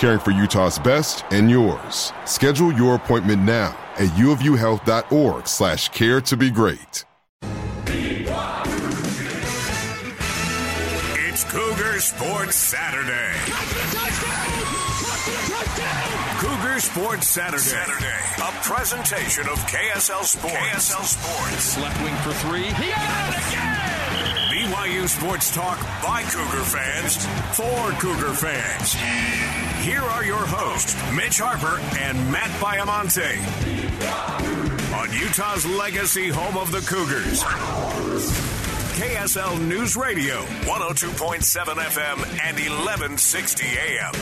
caring for Utah's best and yours. Schedule your appointment now at uofuhealth.org slash care to be great. It's Cougar Sports Saturday. Cougar Sports Saturday. Saturday. A presentation of KSL Sports. KSL Sports. Left wing for three. He got it again! BYU Sports Talk by Cougar fans for Cougar fans. Here are your hosts, Mitch Harper and Matt Baiamonte. On Utah's legacy home of the Cougars. KSL News Radio, 102.7 FM and 1160 AM.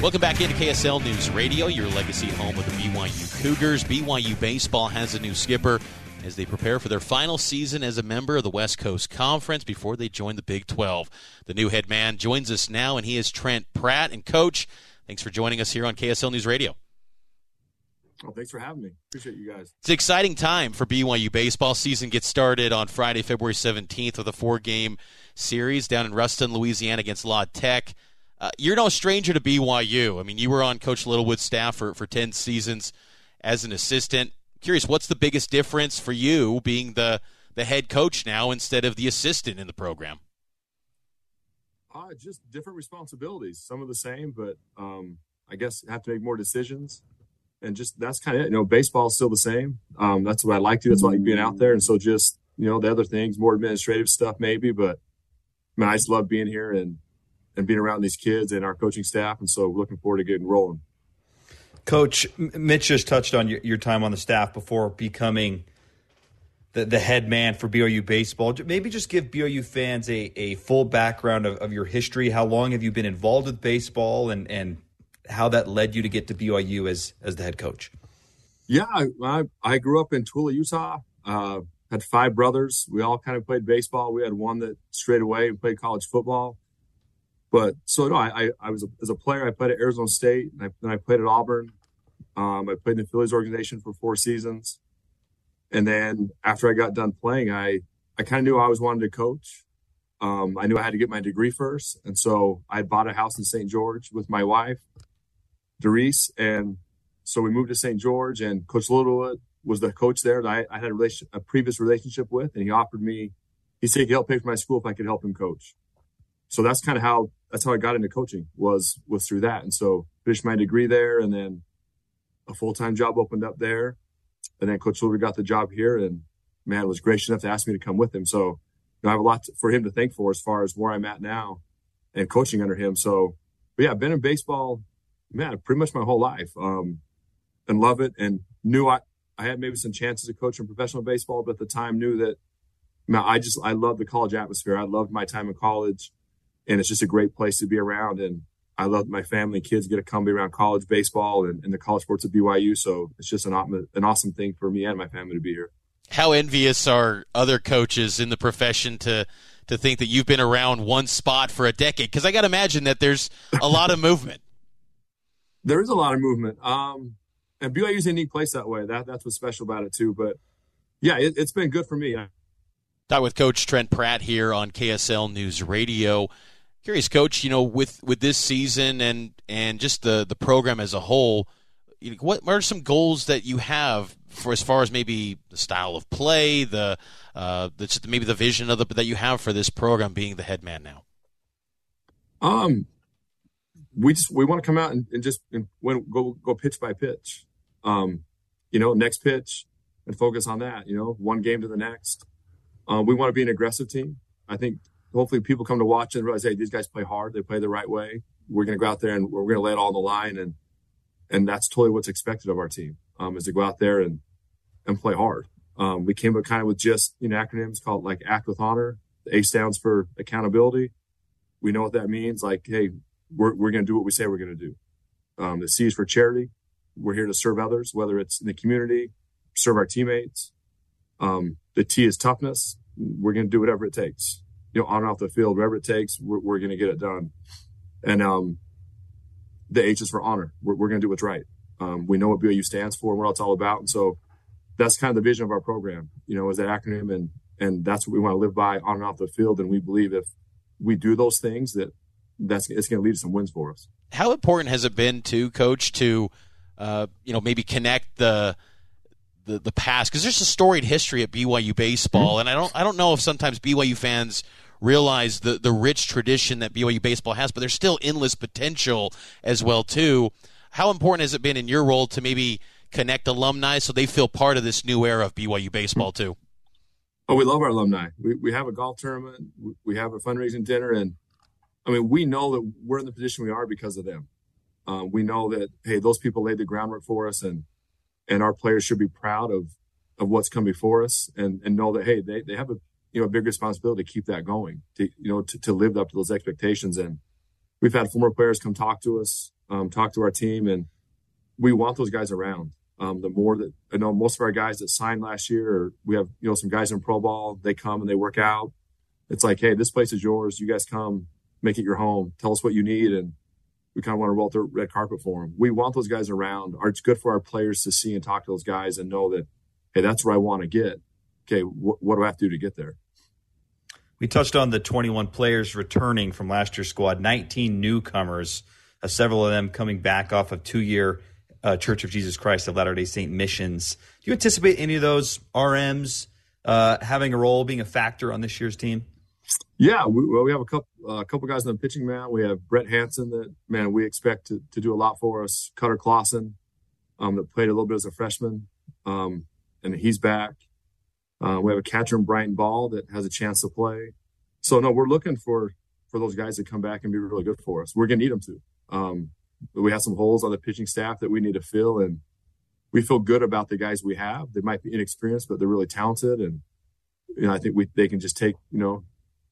Welcome back into KSL News Radio, your legacy home of the BYU Cougars. BYU Baseball has a new skipper as they prepare for their final season as a member of the West Coast Conference before they join the Big 12. The new head man joins us now, and he is Trent Pratt. And, Coach, thanks for joining us here on KSL News Radio. Oh, thanks for having me. Appreciate you guys. It's an exciting time for BYU baseball. Season gets started on Friday, February 17th with a four-game series down in Ruston, Louisiana against La Tech. Uh, you're no stranger to BYU. I mean, you were on Coach Littlewood's staff for, for 10 seasons as an assistant. Curious, what's the biggest difference for you being the, the head coach now instead of the assistant in the program? Uh, just different responsibilities. Some of the same, but um, I guess have to make more decisions. And just that's kind of it. You know, baseball's still the same. Um, that's what I like to. That's why I like being out there. And so just you know the other things, more administrative stuff maybe, but I mean, I just love being here and and being around these kids and our coaching staff. And so looking forward to getting rolling. Coach Mitch just touched on your, your time on the staff before becoming the, the head man for BYU baseball. Maybe just give BYU fans a, a full background of, of your history. How long have you been involved with baseball and, and how that led you to get to BYU as, as the head coach? Yeah, I, I grew up in Tooele, Utah. Uh, had five brothers. We all kind of played baseball. We had one that straight away played college football. But so no, I, I was a, as a player. I played at Arizona State, and I, then I played at Auburn. Um, I played in the Phillies organization for four seasons, and then after I got done playing, I I kind of knew I always wanted to coach. Um, I knew I had to get my degree first, and so I bought a house in St. George with my wife, Doris, and so we moved to St. George. And Coach Littlewood was the coach there that I, I had a, relation, a previous relationship with, and he offered me. He said he could help pay for my school if I could help him coach. So that's kind of how that's how I got into coaching was was through that. And so finished my degree there, and then a full time job opened up there, and then Coach Silver got the job here, and man was gracious enough to ask me to come with him. So you know, I have a lot to, for him to thank for as far as where I'm at now and coaching under him. So, but yeah, I've been in baseball, man, pretty much my whole life, um, and love it. And knew I I had maybe some chances to coach in professional baseball, but at the time knew that. Man, I just I love the college atmosphere. I loved my time in college and it's just a great place to be around. And I love my family and kids get to come be around college baseball and, and the college sports at BYU. So it's just an, an awesome thing for me and my family to be here. How envious are other coaches in the profession to to think that you've been around one spot for a decade? Because I got to imagine that there's a lot of movement. there is a lot of movement. Um, and BYU's a unique place that way. That that's what's special about it too. But Yeah, it, has been good for me. Talk with Coach Trent Pratt here on KSL News Radio. Curious, Coach, you know, with with this season and and just the the program as a whole, what, what are some goals that you have for as far as maybe the style of play, the uh, the, maybe the vision of the that you have for this program being the head man now? Um, we just we want to come out and, and just and go go pitch by pitch. Um, you know, next pitch and focus on that. You know, one game to the next. Um, we want to be an aggressive team. I think hopefully people come to watch and realize, hey, these guys play hard. They play the right way. We're going to go out there and we're going to lay it all on the line, and and that's totally what's expected of our team. Um, is to go out there and and play hard. Um, we came up kind of with just you know acronyms called like act with honor. The A stands for accountability. We know what that means. Like, hey, we're, we're going to do what we say we're going to do. Um, the C is for charity. We're here to serve others, whether it's in the community, serve our teammates. Um, the T is toughness. We're going to do whatever it takes, you know, on and off the field, whatever it takes, we're, we're going to get it done. And um, the H is for honor. We're, we're going to do what's right. Um, we know what BYU stands for and what it's all about. And so that's kind of the vision of our program, you know, is that acronym. And, and that's what we want to live by on and off the field. And we believe if we do those things that that's it's going to lead to some wins for us. How important has it been to coach to, uh, you know, maybe connect the the, the past because there's a storied history at BYU baseball, mm-hmm. and I don't I don't know if sometimes BYU fans realize the the rich tradition that BYU baseball has, but there's still endless potential as well too. How important has it been in your role to maybe connect alumni so they feel part of this new era of BYU baseball too? Oh, we love our alumni. We we have a golf tournament, we have a fundraising dinner, and I mean, we know that we're in the position we are because of them. Uh, we know that hey, those people laid the groundwork for us, and and our players should be proud of of what's come before us, and and know that hey, they they have a you know a big responsibility to keep that going, to you know to, to live up to those expectations. And we've had former players come talk to us, um, talk to our team, and we want those guys around. Um, the more that I know, most of our guys that signed last year, or we have you know some guys in pro ball, they come and they work out. It's like, hey, this place is yours. You guys come, make it your home. Tell us what you need, and we kind of want to roll the red carpet for them. We want those guys around. It's good for our players to see and talk to those guys and know that, hey, that's where I want to get. Okay, wh- what do I have to do to get there? We touched on the 21 players returning from last year's squad, 19 newcomers, uh, several of them coming back off of two year uh, Church of Jesus Christ of Latter day Saint missions. Do you anticipate any of those RMs uh, having a role, being a factor on this year's team? Yeah, we, well, we have a couple a couple guys on the pitching mound. We have Brett Hanson that man we expect to, to do a lot for us. Cutter Clausen, um, that played a little bit as a freshman, um, and he's back. Uh, we have a catcher in Brian Ball that has a chance to play. So no, we're looking for for those guys to come back and be really good for us. We're gonna need them to. Um, we have some holes on the pitching staff that we need to fill, and we feel good about the guys we have. They might be inexperienced, but they're really talented, and you know I think we they can just take you know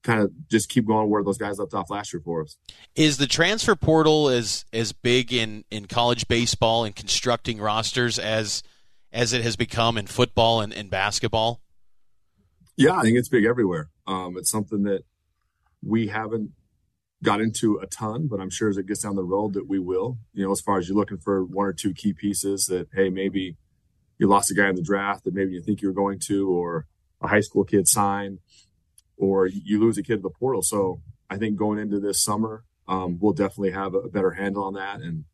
kind of just keep going where those guys left off last year for us. Is the transfer portal as as big in in college baseball and constructing rosters as as it has become in football and, and basketball? Yeah, I think it's big everywhere. Um, it's something that we haven't got into a ton, but I'm sure as it gets down the road that we will. You know, as far as you're looking for one or two key pieces that, hey, maybe you lost a guy in the draft that maybe you think you were going to, or a high school kid signed, or you lose a kid to the portal. So I think going into this summer, um, we'll definitely have a better handle on that and,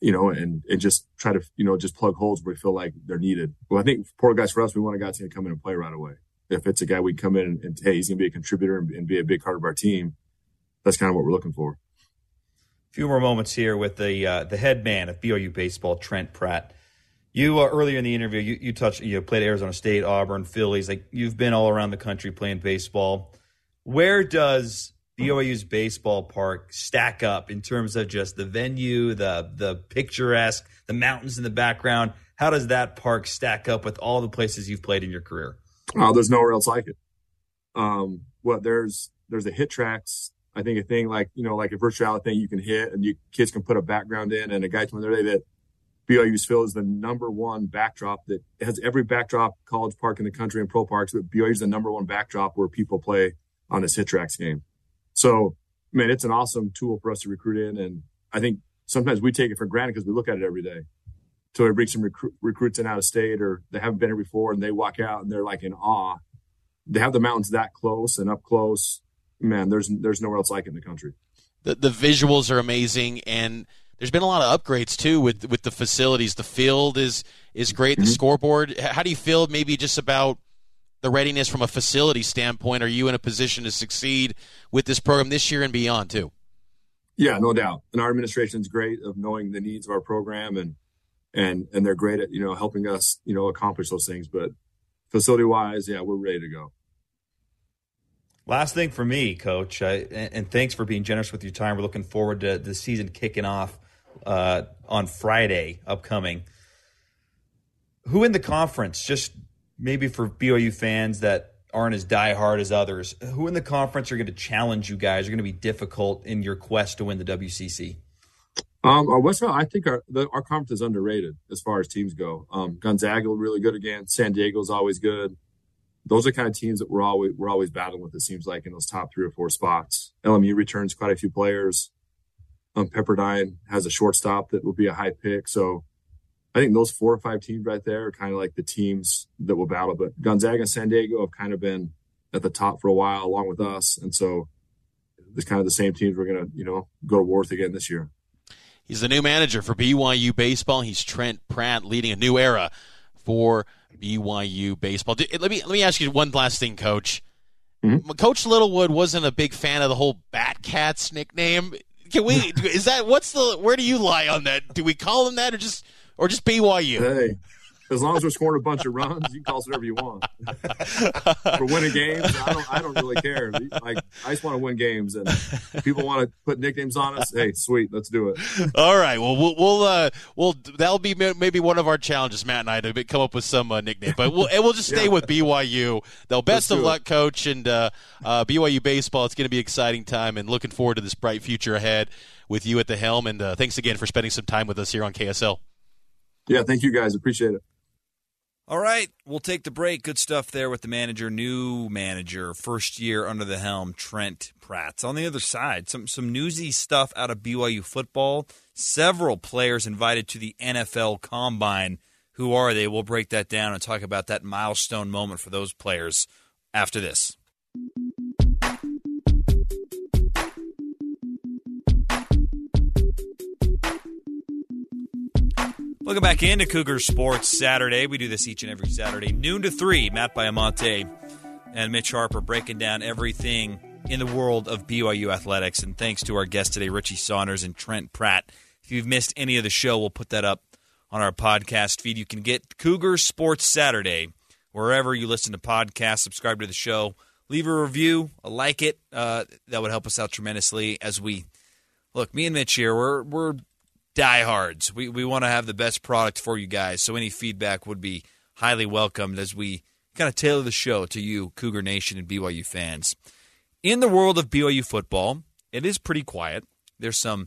you know, and, and just try to, you know, just plug holes where we feel like they're needed. Well, I think portal guys for us, we want a guy to come in and play right away. If it's a guy we come in and, hey, he's going to be a contributor and, and be a big part of our team, that's kind of what we're looking for. A few more moments here with the uh, the head man of BYU baseball, Trent Pratt. You uh, earlier in the interview, you, you touched you played Arizona State, Auburn, Phillies. Like you've been all around the country playing baseball. Where does BYU's baseball park stack up in terms of just the venue, the the picturesque, the mountains in the background? How does that park stack up with all the places you've played in your career? Oh, there's nowhere else like it. Um, what there's there's the tracks. I think a thing like you know like a virtual thing you can hit and you kids can put a background in and a guy told me the other day that BYU's field is the number one backdrop that has every backdrop college park in the country and pro parks, but BYU is the number one backdrop where people play on this HitTrax game. So, man, it's an awesome tool for us to recruit in. And I think sometimes we take it for granted because we look at it every day. So we bring some recru- recruits in out of state or they haven't been here before and they walk out and they're like in awe. They have the mountains that close and up close. Man, there's there's nowhere else like it in the country. The the visuals are amazing and there's been a lot of upgrades too with with the facilities. The field is is great. The mm-hmm. scoreboard. How do you feel maybe just about the readiness from a facility standpoint? Are you in a position to succeed with this program this year and beyond too? Yeah, no doubt. And our administration is great of knowing the needs of our program and and and they're great at you know helping us you know accomplish those things. But facility wise, yeah, we're ready to go. Last thing for me, Coach, I, and, and, thanks for being generous with your time. We're looking forward to the season kicking off uh, on Friday, upcoming. Who in the conference, just maybe for BYU fans that aren't as diehard as others, who in the conference are going to challenge you guys? Are going to be difficult in your quest to win the WCC? Um, our West I think our the, our conference is underrated as far as teams go. Um, Gonzaga really good again. San Diego's always good. Those are kind of teams that we're always we're always battling with. It seems like in those top three or four spots. LMU returns quite a few players. Um, Pepperdine has a shortstop that will be a high pick. So I think those four or five teams right there are kind of like the teams that will battle. But Gonzaga and San Diego have kind of been at the top for a while, along with us, and so it's kind of the same teams we're gonna you know go to war with again this year. He's the new manager for BYU baseball. He's Trent Pratt, leading a new era for BYU baseball. Let me let me ask you one last thing, Coach. Mm-hmm. Coach Littlewood wasn't a big fan of the whole Batcats nickname. Can we? is that what's the? Where do you lie on that? Do we call him that, or just or just BYU? Hey, as long as we're scoring a bunch of runs, you can call us whatever you want. For winning games, I don't, I don't really care. Like, I just want to win games, and people want to put nicknames on us. Hey, sweet, let's do it. All right, well, we'll, we'll, uh, we'll that'll be maybe one of our challenges, Matt and I, to come up with some uh, nickname. But we'll, we'll just stay yeah. with BYU. Though, best of luck, it. coach, and uh, uh, BYU baseball. It's going to be an exciting time, and looking forward to this bright future ahead with you at the helm. And uh, thanks again for spending some time with us here on KSL. Yeah, thank you guys. Appreciate it. All right, we'll take the break. Good stuff there with the manager, new manager, first year under the helm, Trent Pratt. On the other side, some some newsy stuff out of BYU football. Several players invited to the NFL Combine. Who are they? We'll break that down and talk about that milestone moment for those players after this. Welcome back into Cougar Sports Saturday. We do this each and every Saturday, noon to 3. Matt Baiamonte and Mitch Harper breaking down everything in the world of BYU athletics. And thanks to our guests today, Richie Saunders and Trent Pratt. If you've missed any of the show, we'll put that up on our podcast feed. You can get Cougar Sports Saturday wherever you listen to podcasts. Subscribe to the show. Leave a review, a like it. Uh, that would help us out tremendously as we look. Me and Mitch here, we're we're diehards. We we want to have the best product for you guys, so any feedback would be highly welcomed as we kind of tailor the show to you, Cougar Nation and BYU fans. In the world of BYU football, it is pretty quiet. There's some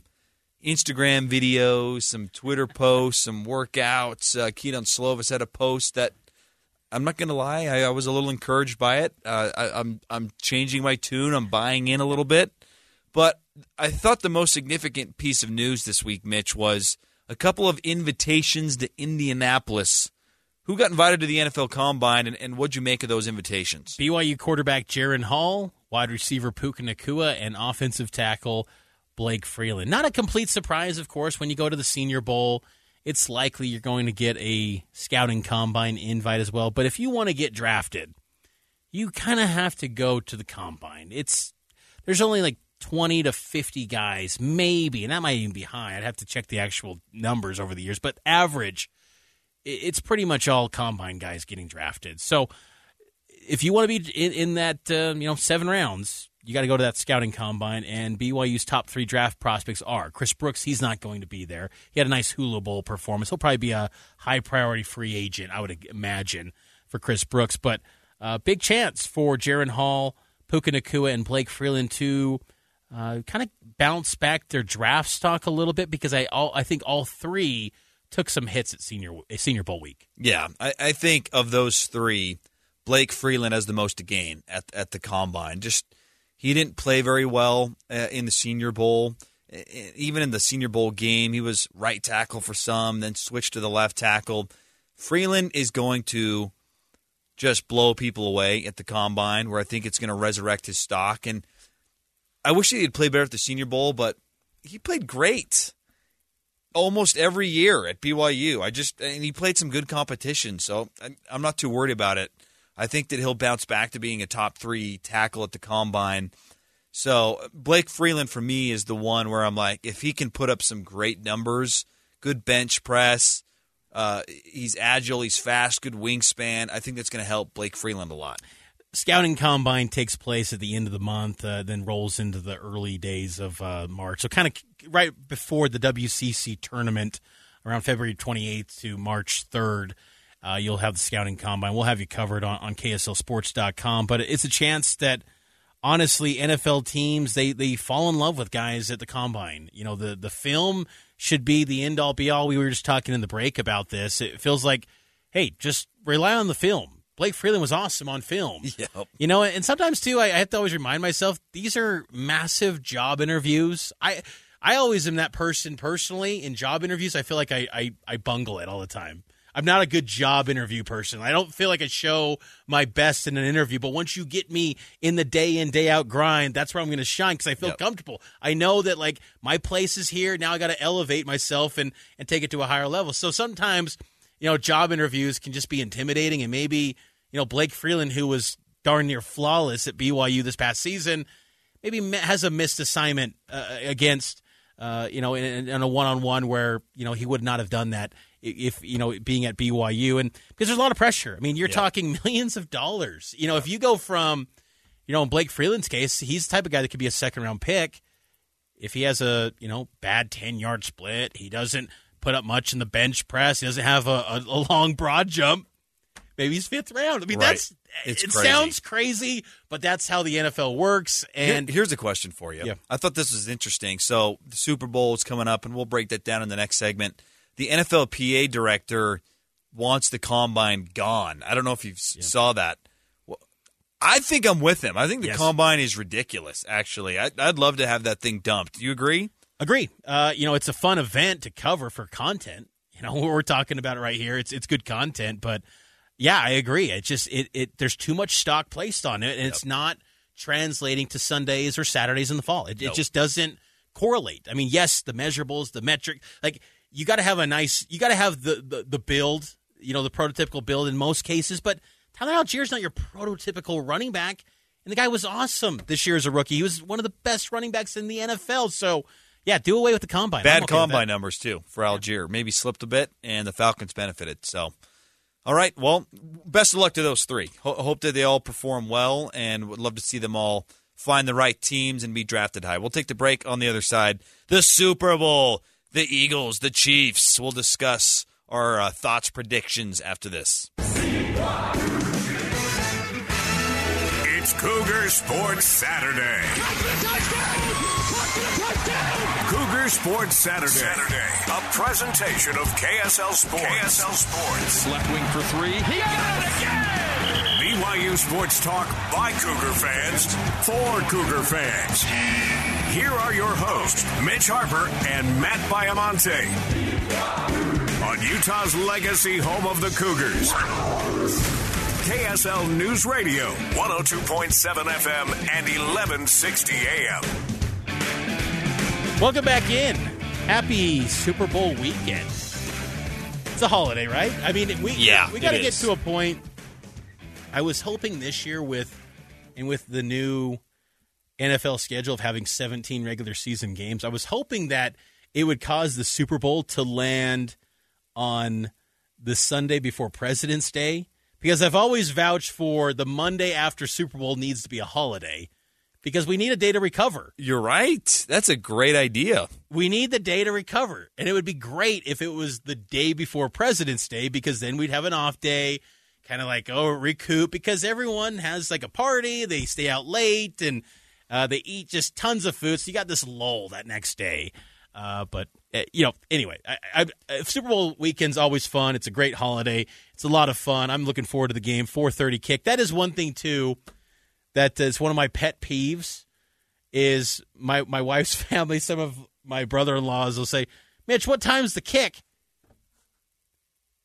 Instagram videos, some Twitter posts, some workouts. Uh, Kedon Slovis had a post that I'm not going to lie, I, I, was a little encouraged by it. Uh, I, I'm I'm changing my tune. I'm buying in a little bit, but I thought the most significant piece of news this week, Mitch, was a couple of invitations to Indianapolis. Who got invited to the NFL Combine, and, and what'd you make of those invitations? BYU quarterback Jaren Hall, wide receiver Puka Nacua, and offensive tackle Blake Freeland. Not a complete surprise, of course, when you go to the Senior Bowl. It's likely you're going to get a scouting combine invite as well. But if you want to get drafted, you kind of have to go to the combine. It's there's only like 20 to 50 guys, maybe, and that might even be high. I'd have to check the actual numbers over the years, but average, it's pretty much all combine guys getting drafted. So if you want to be in, in that, uh, you know, seven rounds, you got to go to that scouting combine, and BYU's top three draft prospects are Chris Brooks. He's not going to be there. He had a nice Hula Bowl performance. He'll probably be a high priority free agent, I would imagine, for Chris Brooks. But uh, big chance for Jaren Hall, Puka Nacua, and Blake Freeland to uh, kind of bounce back their draft stock a little bit because I all I think all three took some hits at senior senior bowl week. Yeah, I, I think of those three, Blake Freeland has the most to gain at at the combine. Just he didn't play very well uh, in the Senior Bowl, Even in the Senior Bowl game, he was right tackle for some, then switched to the left tackle. Freeland is going to just blow people away at the combine, where I think it's going to resurrect his stock. And I wish he'd play better at the Senior Bowl, but he played great almost every year at BYU. I just and he played some good competition, so I'm not too worried about it. I think that he'll bounce back to being a top three tackle at the combine. So Blake Freeland for me is the one where I'm like, if he can put up some great numbers, good bench press, uh, he's agile, he's fast, good wingspan. I think that's going to help Blake Freeland a lot. Scouting combine takes place at the end of the month, uh, then rolls into the early days of uh, March. So kind of right before the WCC tournament, around February 28th to March 3rd. Uh, you'll have the scouting combine. We'll have you covered on, on KSLSports.com. But it's a chance that honestly, NFL teams they they fall in love with guys at the combine. You know, the the film should be the end all be all. We were just talking in the break about this. It feels like, hey, just rely on the film. Blake Freeland was awesome on film. Yep. You know, and sometimes too, I, I have to always remind myself these are massive job interviews. I I always am that person personally in job interviews. I feel like I I, I bungle it all the time. I'm not a good job interview person. I don't feel like I show my best in an interview, but once you get me in the day in day out grind, that's where I'm going to shine because I feel yep. comfortable. I know that like my place is here. Now I got to elevate myself and and take it to a higher level. So sometimes, you know, job interviews can just be intimidating, and maybe you know Blake Freeland, who was darn near flawless at BYU this past season, maybe has a missed assignment uh, against. Uh, you know, in, in a one-on-one where you know he would not have done that if you know being at BYU and because there's a lot of pressure. I mean, you're yeah. talking millions of dollars. You know, yeah. if you go from, you know, in Blake Freeland's case, he's the type of guy that could be a second round pick. If he has a you know bad ten yard split, he doesn't put up much in the bench press. He doesn't have a, a, a long broad jump. Maybe he's fifth round. I mean, right. that's it's it crazy. sounds crazy, but that's how the NFL works. And Here, here's a question for you. Yeah. I thought this was interesting. So the Super Bowl is coming up, and we'll break that down in the next segment the NFLPA director wants the combine gone. I don't know if you yeah. saw that. I think I'm with him. I think the yes. combine is ridiculous. Actually, I, would love to have that thing dumped. Do you agree? Agree. Uh, you know, it's a fun event to cover for content. You know, we're talking about it right here. It's it's good content, but yeah, I agree. It just it it there's too much stock placed on it, and yep. it's not translating to Sundays or Saturdays in the fall. It, nope. it just doesn't correlate. I mean, yes, the measurables, the metric, like you got to have a nice, you got to have the, the, the build, you know, the prototypical build in most cases. But Tyler Allgeier's not your prototypical running back, and the guy was awesome this year as a rookie. He was one of the best running backs in the NFL. So. Yeah, do away with the combine. Bad okay combine numbers too for Allgeier. Maybe slipped a bit, and the Falcons benefited. So, all right. Well, best of luck to those three. Ho- hope that they all perform well, and would love to see them all find the right teams and be drafted high. We'll take the break on the other side. The Super Bowl the Eagles, the Chiefs. We'll discuss our uh, thoughts, predictions after this. It's Cougar Sports Saturday. Sports Saturday. Saturday. A presentation of KSL Sports. KSL Sports. Left wing for three. He got it again! BYU Sports Talk by Cougar fans for Cougar fans. Here are your hosts, Mitch Harper and Matt Baiamonte. On Utah's legacy home of the Cougars. KSL News Radio, 102.7 FM and 1160 AM. Welcome back in. Happy Super Bowl weekend. It's a holiday, right? I mean, we yeah, we got to get to a point. I was hoping this year with and with the new NFL schedule of having 17 regular season games, I was hoping that it would cause the Super Bowl to land on the Sunday before President's Day because I've always vouched for the Monday after Super Bowl needs to be a holiday because we need a day to recover. You're right. That's a great idea. We need the day to recover. And it would be great if it was the day before President's Day because then we'd have an off day, kind of like, oh, recoup because everyone has like a party, they stay out late and uh, they eat just tons of food, so you got this lull that next day. Uh, but uh, you know, anyway, I, I, Super Bowl weekend's always fun. It's a great holiday. It's a lot of fun. I'm looking forward to the game. 4:30 kick. That is one thing too. That is one of my pet peeves. Is my my wife's family. Some of my brother-in-laws will say, "Mitch, what time's the kick?"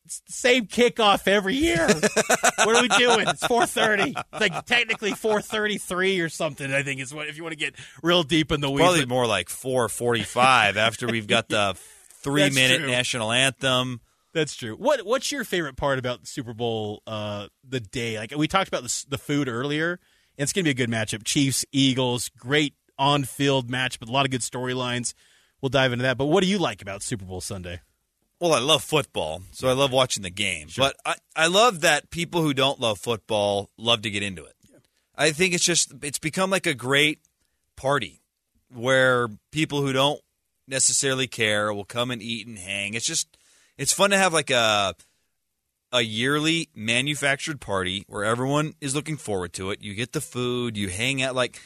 It's the same kickoff every year. what are we doing? It's four thirty. It's like technically four thirty-three or something. I think is what if you want to get real deep in the weeds. Probably more like four forty-five after we've got the three-minute true. national anthem. That's true. What What's your favorite part about Super Bowl uh, the day? Like we talked about the, the food earlier. It's going to be a good matchup. Chiefs Eagles, great on field match, but a lot of good storylines. We'll dive into that. But what do you like about Super Bowl Sunday? Well, I love football, so I love watching the game. But I, I love that people who don't love football love to get into it. I think it's just it's become like a great party where people who don't necessarily care will come and eat and hang. It's just it's fun to have like a a yearly manufactured party where everyone is looking forward to it. You get the food, you hang out like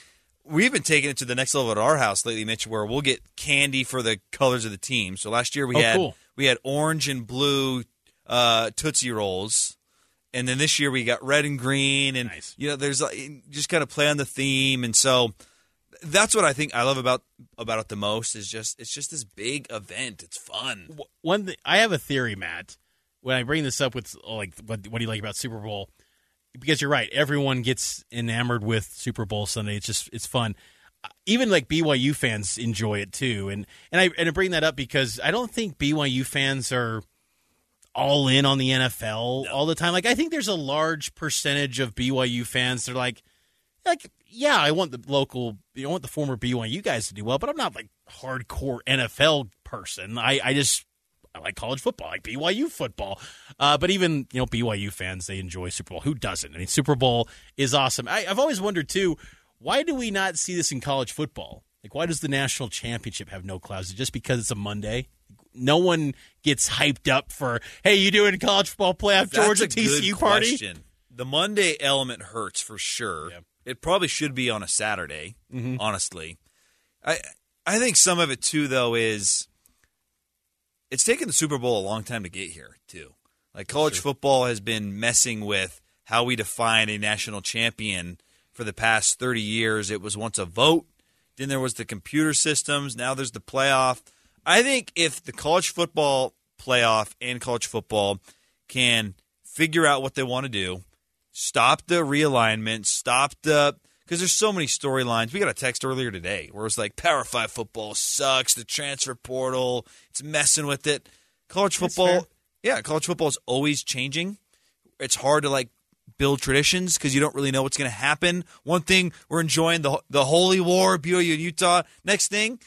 we've been taking it to the next level at our house lately, Mitch, where we'll get candy for the colors of the team. So last year we Oh, had cool. we had orange and blue uh, Tootsie Rolls. And then this year we got red and green, and you know, there's like, just kind of play on the theme, and so that's what I think I love about about it the most is just it's just this big event. It's fun. One, thing, I have a theory, Matt. When I bring this up with like what, what do you like about Super Bowl? Because you're right, everyone gets enamored with Super Bowl Sunday. It's just it's fun. Uh, even like BYU fans enjoy it too, and and I and I bring that up because I don't think BYU fans are all in on the NFL all the time. Like I think there's a large percentage of BYU fans that are like, like yeah, I want the local, you know, I want the former BYU guys to do well, but I'm not like hardcore NFL person. I I just I like college football, I like BYU football. Uh, but even you know BYU fans, they enjoy Super Bowl. Who doesn't? I mean, Super Bowl is awesome. I, I've always wondered too, why do we not see this in college football? Like, why does the national championship have no clouds? Is it just because it's a Monday? No one gets hyped up for, hey, you doing college football playoff That's Georgia TCU party? question. The Monday element hurts for sure. It probably should be on a Saturday. Mhm. Honestly, I I think some of it too though is it's taken the Super Bowl a long time to get here too. Like college football has been messing with how we define a national champion for the past 30 years. It was once a vote, then there was the computer systems, now there's the playoff. I think if the college football playoff and college football can figure out what they want to do, stop the realignment, stop the because there's so many storylines. We got a text earlier today where it was like Power Five football sucks, the transfer portal, it's messing with it. College football, yeah, college football is always changing. It's hard to like build traditions because you don't really know what's going to happen. One thing we're enjoying the the Holy War, BYU and Utah. Next thing,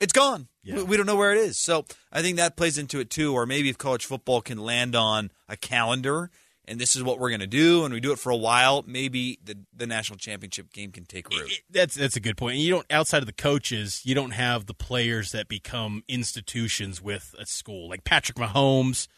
it's gone. We, we don't know where it is. So I think that plays into it too. Or maybe if college football can land on a calendar and this is what we're going to do, and we do it for a while, maybe the the national championship game can take root. That's that's a good point. And you don't outside of the coaches, you don't have the players that become institutions with a school. Like Patrick Mahomes,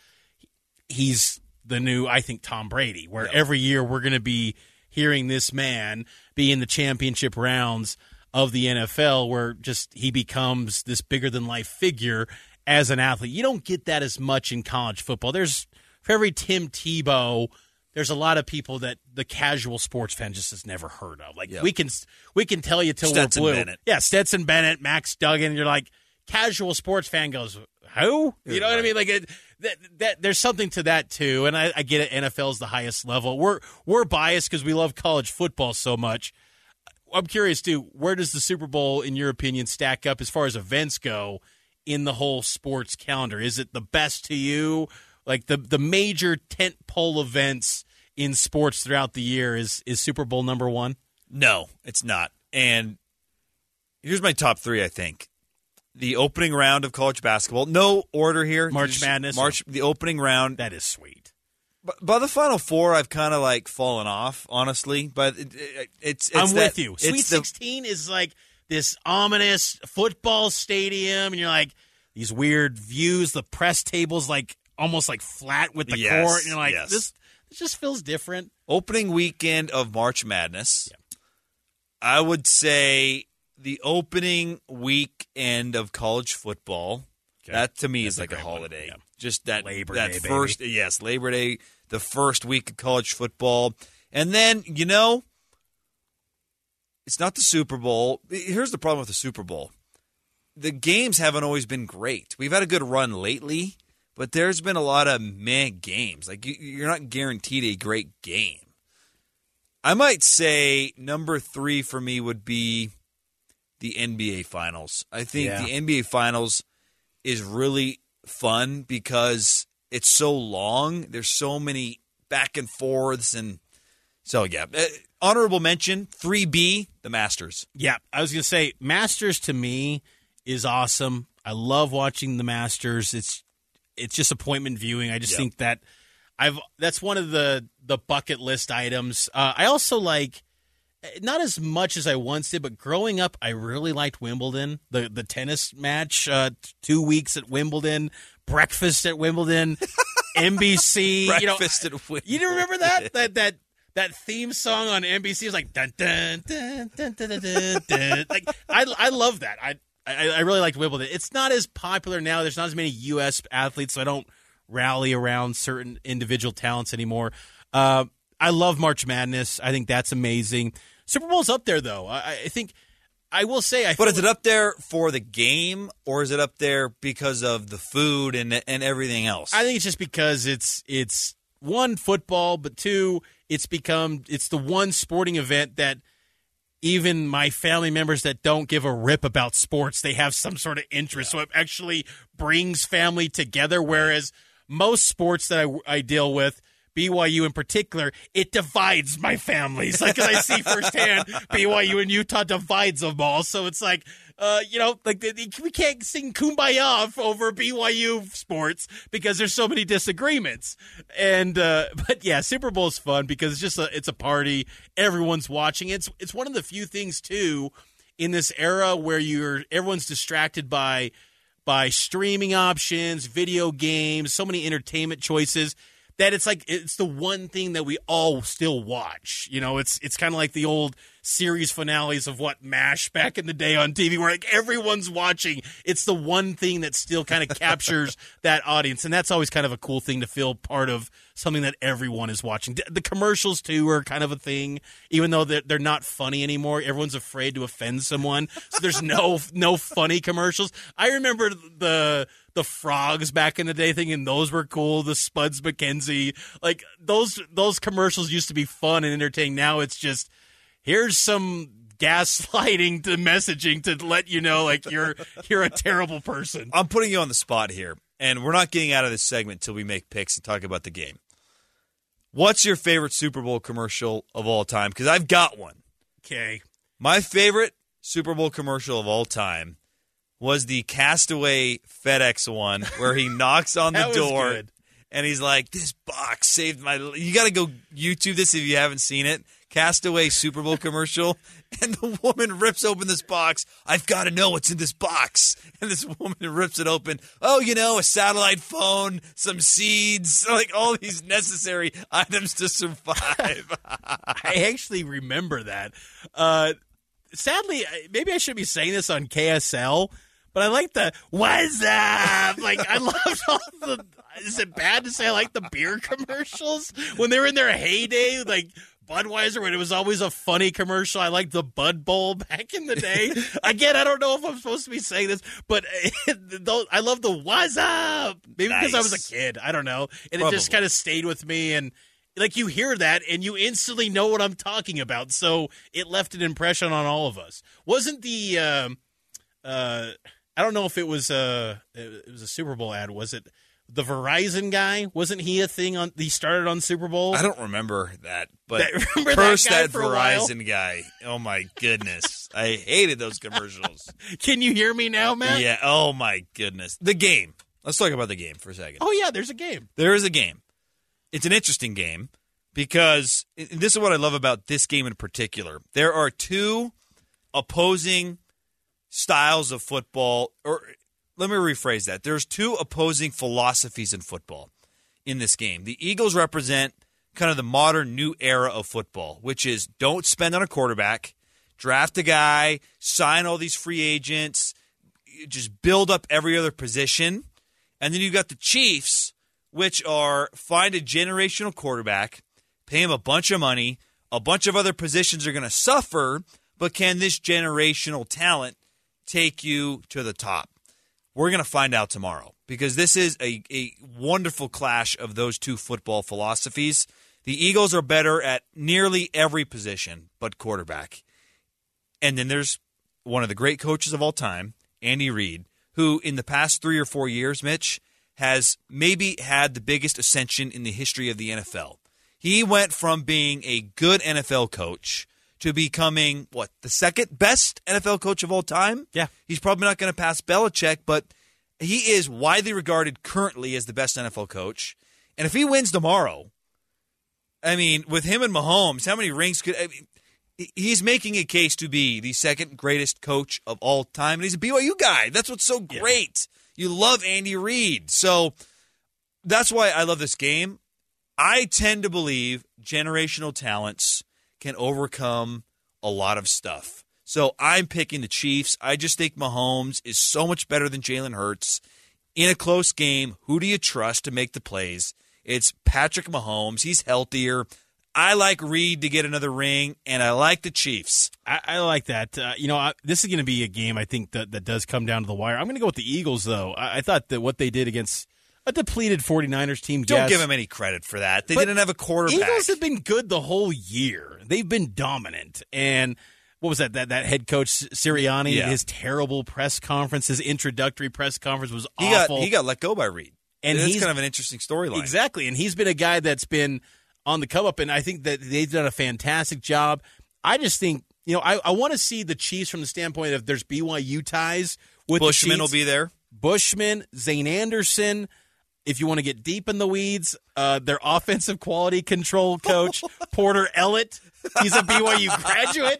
he's the new I think Tom Brady, where every year we're going to be hearing this man be in the championship rounds of the NFL where just he becomes this bigger than life figure as an athlete. You don't get that as much in college football. There's for every Tim Tebow, there's a lot of people that the casual sports fan just has never heard of. Like Yeah. we can we can tell you till Stetson we're blue. Bennett. Yeah, Stetson Bennett, Max Duggan. You're like casual sports fan goes who? You know what I mean? Like it, that, that there's something to that too. And I, I get it. NFL's the highest level. We're we're biased because we love college football so much. I'm curious too. Where does the Super Bowl, in your opinion, stack up as far as events go in the whole sports calendar? Is it the best to you? Like the the major tent pole events in sports throughout the year is is Super Bowl number one? No, it's not. And here's my top three. I think the opening round of college basketball. No order here. March Madness? March. The opening round. That is sweet. But by the final four, I've kind of like fallen off, honestly. But it, it, it's, it's I'm that- with you. Sweet the- 16 is like this ominous football stadium, and you're like these weird views. The press tables like almost like flat with the Yes, court, and you're like yes. this. This just feels different. opening weekend of March Madness. I would say the opening weekend of college football. That to me is like a, holiday. Just that Labor that Day, baby. first yes, Labor Day, the first week of college football. And then, you know, it's not the Super Bowl. Here's the problem with the Super Bowl. the games haven't always been great. We've had a good run lately, but there's been a lot of meh games. Like you, you're not guaranteed a great game. I might say number three for me would be the NBA Finals. I think Yeah. the NBA Finals is really fun because it's so long. There's so many back and forths, and so yeah. Uh, honorable mention three B, the Masters. Yeah, I was gonna say Masters to me is awesome. I love watching the Masters. It's it's just appointment viewing. I just Yep. think that I've that's one of the the bucket list items. Uh, I also like not as much as I once did, but growing up, I really liked Wimbledon. The the tennis match, uh, two weeks at Wimbledon, breakfast at Wimbledon, NBC. you know, Breakfast at Wimbledon. you don't remember that that that that theme song on NBC was like dun dun dun dun dun dun. dun. Like I I love that. I, I I really liked Wimbledon. It's not as popular now. There's not as many U.S. athletes, so I don't rally around certain individual talents anymore. Uh, I love March Madness. I think that's amazing. Super Bowl's up there though. I, I think I will say I. But is it up there for the game, or is it up there because of the food and and everything else? I think it's just because it's it's one football, but two, it's become it's the one sporting event that even my family members that don't give a rip about sports, they have some sort of interest. So it actually brings family together. Whereas most sports that I, I deal with, BYU in particular, it divides my families. Like 'cause I see firsthand, BYU and Utah divides them all. So it's like, uh, you know, like we can't sing "Kumbaya" over BYU sports because there's so many disagreements. And uh, but yeah, Super Bowl is fun because it's just a it's a party. Everyone's watching. It's it's one of the few things too in this era where you're everyone's distracted by by streaming options, video games, so many entertainment choices that it's like it's the one thing that we all still watch. You know, it's it's kind of like the old series finales of what MASH back in the day on TV where like everyone's watching. It's the one thing that still kind of captures that audience and that's always kind of a cool thing to feel part of something that everyone is watching. The commercials too are kind of a thing even though they're, they're not funny anymore. Everyone's afraid to offend someone. So there's no no funny commercials. I remember the the frogs back in the day thinking those were cool the Spuds MacKenzie like those those commercials used to be fun and entertaining now it's just here's some gaslighting to messaging to let you know like you're you're a terrible person I'm putting you on the spot here, and we're not getting out of this segment until we make picks and talk about the game. What's your favorite Super Bowl commercial of all time? Because I've got one. okay My favorite Super Bowl commercial of all time was the Castaway FedEx one where he knocks on the door good. and he's like, "This box saved my." li-" You got to go YouTube this if you haven't seen it. Castaway Super Bowl commercial, and the woman rips open this box. I've got to know what's in this box, and this woman rips it open. Oh, you know, a satellite phone, some seeds, like all these necessary items to survive. i actually remember that uh sadly maybe i should be saying this on ksl but i like the what's up like i loved all the is it bad to say i like the beer commercials when they were in their heyday like Budweiser, when it was always a funny commercial. I liked the Bud Bowl back in the day. Again, I don't know if I'm supposed to be saying this, but those, I love the "What's up." Maybe because I was a kid. I don't know, and it just kind of stayed with me. And like you hear that, and you instantly know what I'm talking about. So it left an impression on all of us. Wasn't the um, uh, I don't know if it was a it was a Super Bowl ad. Was it the Verizon guy? Wasn't he a thing on? He started on Super Bowl. I don't remember that, but That- remember that curse guy that, for a? Verizon guy. Oh my goodness, I hated those commercials. Can you hear me now, Matt? yeah. Oh my goodness, the game. Let's talk about the game for a second. Oh yeah, there's a game. There is a game. It's an interesting game because this is what I love about this game in particular. There are two opposing styles of football, or let me rephrase that. There's two opposing philosophies in football in this game. The Eagles represent kind of the modern new era of football, which is don't spend on a quarterback, draft a guy, sign all these free agents, just build up every other position. And then you've got the Chiefs, which are find a generational quarterback, pay him a bunch of money. A bunch of other positions are going to suffer, but can this generational talent take you to the top? We're going to find out tomorrow because this is a, a wonderful clash of those two football philosophies. The Eagles are better at nearly every position but quarterback. And then there's one of the great coaches of all time, Andy Reid, who in the past three or four years, Mitch, has maybe had the biggest ascension in the history of the NFL. He went from being a good NFL coach to becoming what the second best NFL coach of all time. Yeah, he's probably not going to pass Belichick, but he is widely regarded currently as the best NFL coach. And if he wins tomorrow, I mean, with him and Mahomes, how many rings could? I mean, he's making a case to be the second greatest coach of all time, and he's a BYU guy. That's what's so great. Yeah. You love Andy Reid, so that's why I love this game. I tend to believe generational talents can overcome a lot of stuff. So I'm picking the Chiefs. I just think Mahomes is so much better than Jalen Hurts. In a close game, who do you trust to make the plays? It's Patrick Mahomes. He's healthier. I like Reid to get another ring, and I like the Chiefs. I, I like that. Uh, you know, I, this is going to be a game I think that, that does come down to the wire. I'm going to go with the Eagles, though. I, I, thought that what they did against a depleted 49ers team. Don't yes, give them any credit for that. They didn't have a quarterback. Eagles have been good the whole year. They've been dominant. And what was that? That that head coach Sirianni, yeah. his terrible press conference, his introductory press conference was he awful. Got, he got let go by Reid. And it's kind of an interesting storyline. Exactly. And he's been a guy that's been on the come up, and I think that they've done a fantastic job. I just think, you know, I, I want to see the Chiefs from the standpoint of there's BYU ties with Bushman will be there. Bushman, Zane Anderson. If you want to get deep in the weeds, uh, their offensive quality control coach, Porter Ellett. He's a BYU graduate.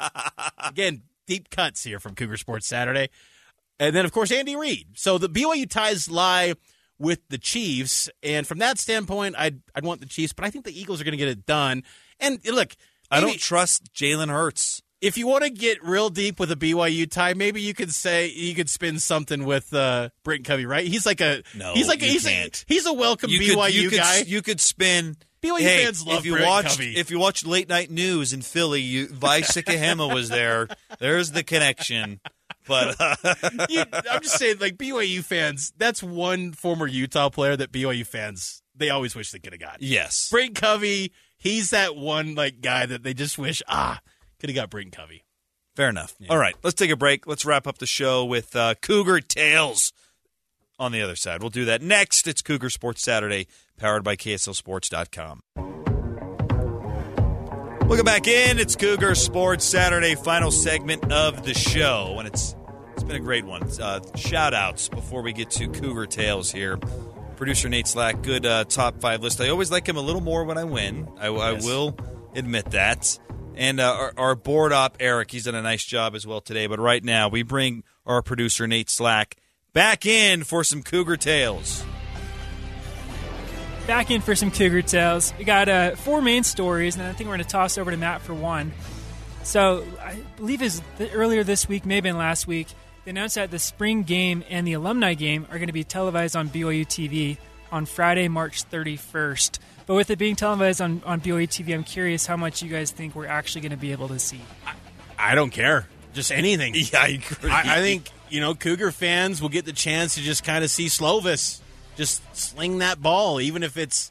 Again, deep cuts here from Cougar Sports Saturday. And then, of course, Andy Reid. So the BYU ties lie with the Chiefs. And from that standpoint, I'd, I'd want the Chiefs, but I think the Eagles are going to get it done. And look, I don't trust Jalen Hurts. If you want to get real deep with a BYU tie, maybe you could say you could spin something with uh, Britton Covey, right? He's like a no, he's like a, he's can't. a he's a welcome you BYU could, you guy. Could, you could spin. BYU hey, fans love if you Britton watch Covey. if you watch late night news in Philly, you, Vi Sikahema was there. There's the connection. But uh, you, I'm just saying, like BYU fans, that's one former Utah player that BYU fans they always wish they could have got. Yes, Britton Covey. He's that one like guy that they just wish ah could have got Britton Covey. Fair enough. Yeah. All right, let's take a break. Let's wrap up the show with uh, Cougar Tales on the other side. We'll do that next. It's Cougar Sports Saturday, powered by KSLSports.com. Welcome back in. It's Cougar Sports Saturday, final segment of the show, and it's it's been a great one. Uh, shout outs before we get to Cougar Tales here. Producer Nate Slack, good uh, top five list. I always like him a little more when I win. I, yes. I will admit that. And uh, our, our, board op, Eric, he's done a nice job as well today. But right now, we bring our producer, Nate Slack, back in for some Cougar Tales. Back in for some Cougar Tales. We got uh, four main stories, and I think we're going to toss over to Matt for one. So, I believe is earlier this week, maybe in last week, they announced that the spring game and the alumni game are going to be televised on BYU TV on Friday, March 31st. But with it being televised on, on BYU TV, I'm curious how much you guys think we're actually going to be able to see. I, I don't care. Just anything. Yeah, I agree. I, I, think, you know, Cougar fans will get the chance to just kind of see Slovis just sling that ball, even if it's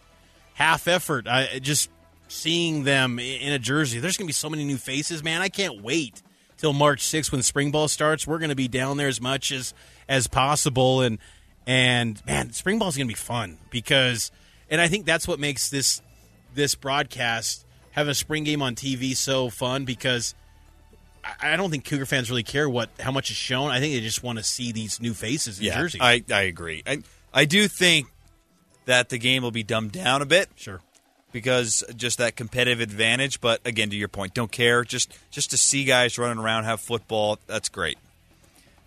half effort. I just seeing them in a jersey. There's going to be so many new faces, man. I can't wait till March 6th when spring ball starts. We're going to be down there as much as as possible and and man, spring ball is going to be fun because and I think that's what makes this this broadcast have a spring game on TV so fun because I don't think Cougar fans really care what how much is shown. I think they just want to see these new faces in yeah, Jersey. I, I agree. I I do think that the game will be dumbed down a bit. Sure. Because just that competitive advantage, but again, to your point, don't care. Just just to see guys running around, have football, that's great.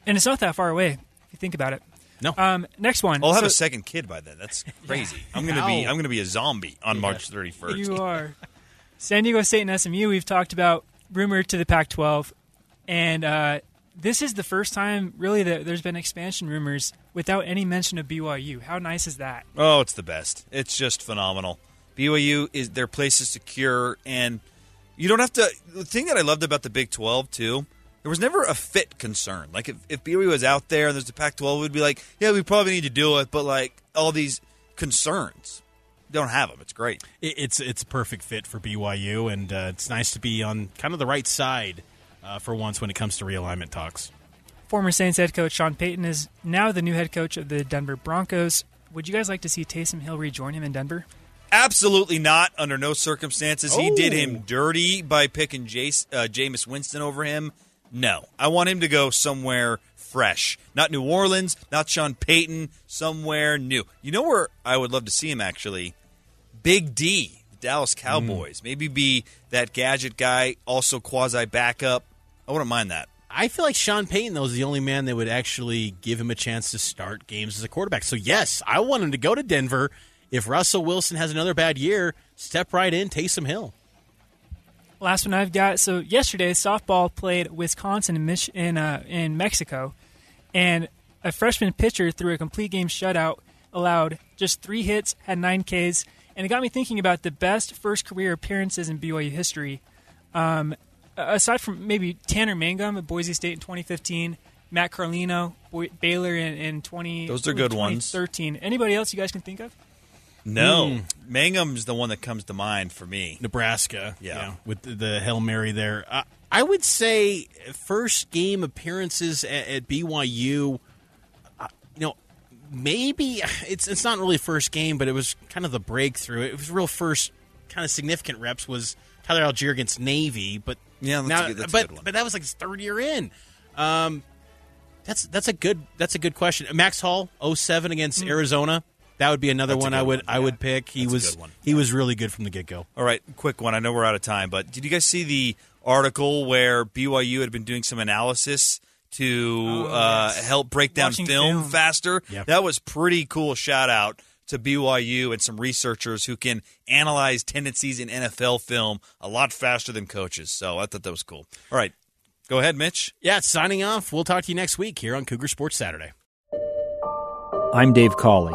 And it's not that far away if you think about it. No. Um, next one. I'll have so, a second kid by then. That's crazy. Yeah. I'm gonna be I'm gonna be a zombie on yeah. March 31st. You are. San Diego State and SMU. We've talked about rumored to the Pac-12, and uh, this is the first time really that there's been expansion rumors without any mention of BYU. How nice is that? Oh, it's the best. It's just phenomenal. BYU is their place is secure, and you don't have to. The thing that I loved about the Big 12 too there was never a fit concern. Like if, if BYU was out there and there's a Pac-12, we'd be like, yeah, we probably need to do it, but like all these concerns, don't have them. It's great. It's it's a perfect fit for BYU, and uh, it's nice to be on kind of the right side uh, for once when it comes to realignment talks. Former Saints head coach Sean Payton is now the new head coach of the Denver Broncos. Would you guys like to see Taysom Hill rejoin him in Denver? Absolutely not. Under no circumstances. Oh. He did him dirty by picking Jace, uh, Jameis Winston over him. No, I want him to go somewhere fresh. Not New Orleans, not Sean Payton, somewhere new. You know where I would love to see him actually? Big D, the Dallas hmm. Cowboys. Maybe be that gadget guy, also quasi backup. I wouldn't mind that. I feel like Sean Payton, though, is the only man that would actually give him a chance to start games as a quarterback. So, yes, I want him to go to Denver. If Russell Wilson has another bad year, step right in, Taysom Hill. Last one I've got. So yesterday, softball played Wisconsin in Mich- in, uh, in Mexico, and a freshman pitcher threw a complete game shutout, allowed just three hits, had nine Ks, and it got me thinking about the best first career appearances in BYU history. Um, aside from maybe Tanner Mangum at Boise State in 2015, Matt Carlino, Boy- Baylor in, in 20. Those are good ones. 2013. Anybody else you guys can think of? No, Hmm. Mangum's the one that comes to mind for me. Nebraska, Yeah. know, with the, the Hail Mary there. Uh, I would say first game appearances at, at BYU, uh, you know, maybe it's it's not really first game, but it was kind of the breakthrough. It was real first kind of significant reps was Tyler Allgeier against Navy, but Yeah, now, good- but but that was like his third year in. Um, that's that's a good that's a good question. Max Hall 07 against Arizona. That would be another. That's one I would one, I would pick. He That's a was good one. he was really good from the get go. All right, quick one. I know we're out of time, but did you guys see the article where BYU had been doing some analysis to uh, help break down film, film. faster? Yep. That was pretty cool. Shout out to BYU and some researchers who can analyze tendencies in NFL film a lot faster than coaches. So I thought that was cool. All right, go ahead, Mitch. Yeah, signing off. We'll talk to you next week here on Cougar Sports Saturday. I'm Dave Cawley,